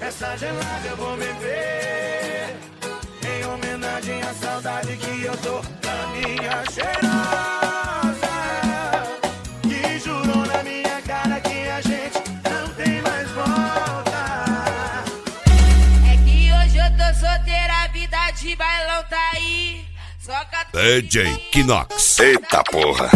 Essa gelada eu vou beber. Em homenagem à saudade que eu tô da minha cheirosa. Que jurou na minha cara que a gente não tem mais volta. É que hoje eu tô solteira, a vida de bailão tá aí. Soca DJ Kinox. Eita porra.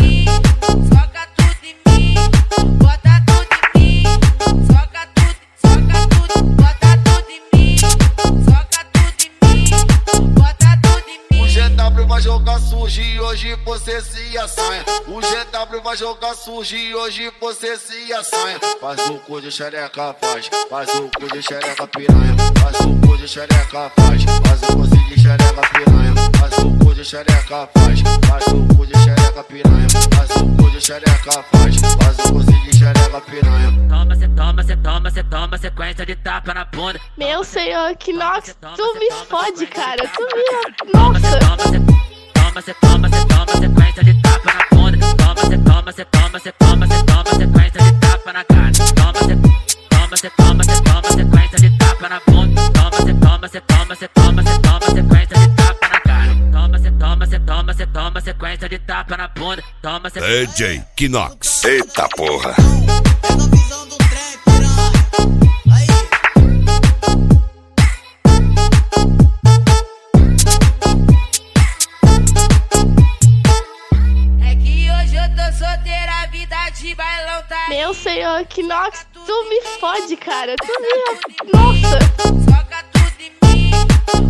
Jogar sujo e hoje você se assanha. O GW vai jogar sujo e hoje você se assanha. Faz o cu de xereca, faz. Faz o cu de xereca piranha. Faz o cu de xereca, faz. Faz o cu de xereca piranha. Faz o cu de xereca, faz. Faz o cu de xereca piranha. Faz o cu de xereca, faz. Faz o cu de xereca piranha. Toma, cê toma, cê toma, cê toma, sequência de tapa na bunda. Meu senhor, Kinox, tu me fode, cara. Tu me. Toma, cê Nossa! Toma, cê toma, cê toma, cê toma, sequência de tapa na bunda. Toma, cê toma, cê toma, cê toma, cê toma, sequência de tapa na cara. Toma, cê toma, cê toma, cê toma, sequência de tapa na bunda. Toma, cê toma, cê toma, cê toma, cê toma, sequência de tapa na cara. Toma, cê toma, cê toma, cê toma, sequência de tapa na bunda. Toma, cê DJ Kinox. Eita porra. Solteira, vida de bailão tá aí. Meu senhor, Kinox, tu me fode, cara. Tu me. Nossa! Soca tudo em mim,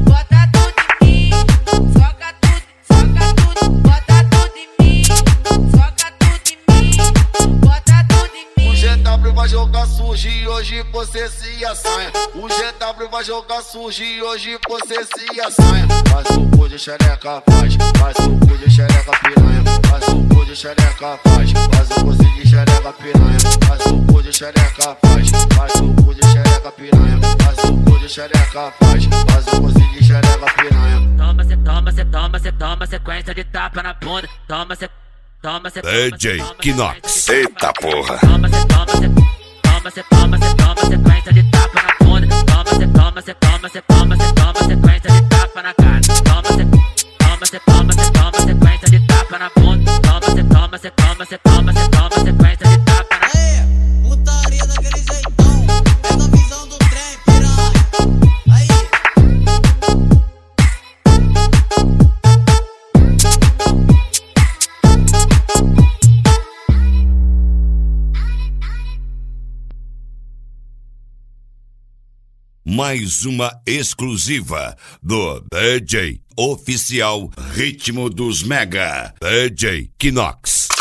bota tudo em mim. Soca tudo, soca tudo, bota tudo em mim. Soca tudo em mim, bota tudo em O. GW vai jogar sujo e hoje você se assanha. O GW vai jogar sujo e hoje você se assanha. Faz o cu de xereca, faz. Faz o cu de xereca piranha. Faz o cu de xereca, faz. Faz o cu de xereca piranha. Faz o cu de xereca, faz. Faz o cu de xereca piranha. Faz o cu de xereca, faz. Faz o cu de xereca piranha. Toma, cê toma, cê toma, cê toma, sequência de tapa na bunda. Toma, cê toma, cê toma, DJ Kinox. Eita porra. Toma, cê toma, cê toma, cê toma, cê toma, sequência de tapa na bunda. Toma, cê toma, cê toma, cê toma, cê toma, sequência de tapa na cara. Mais uma exclusiva do DJ Oficial Ritmo dos Mega. DJ Kinox.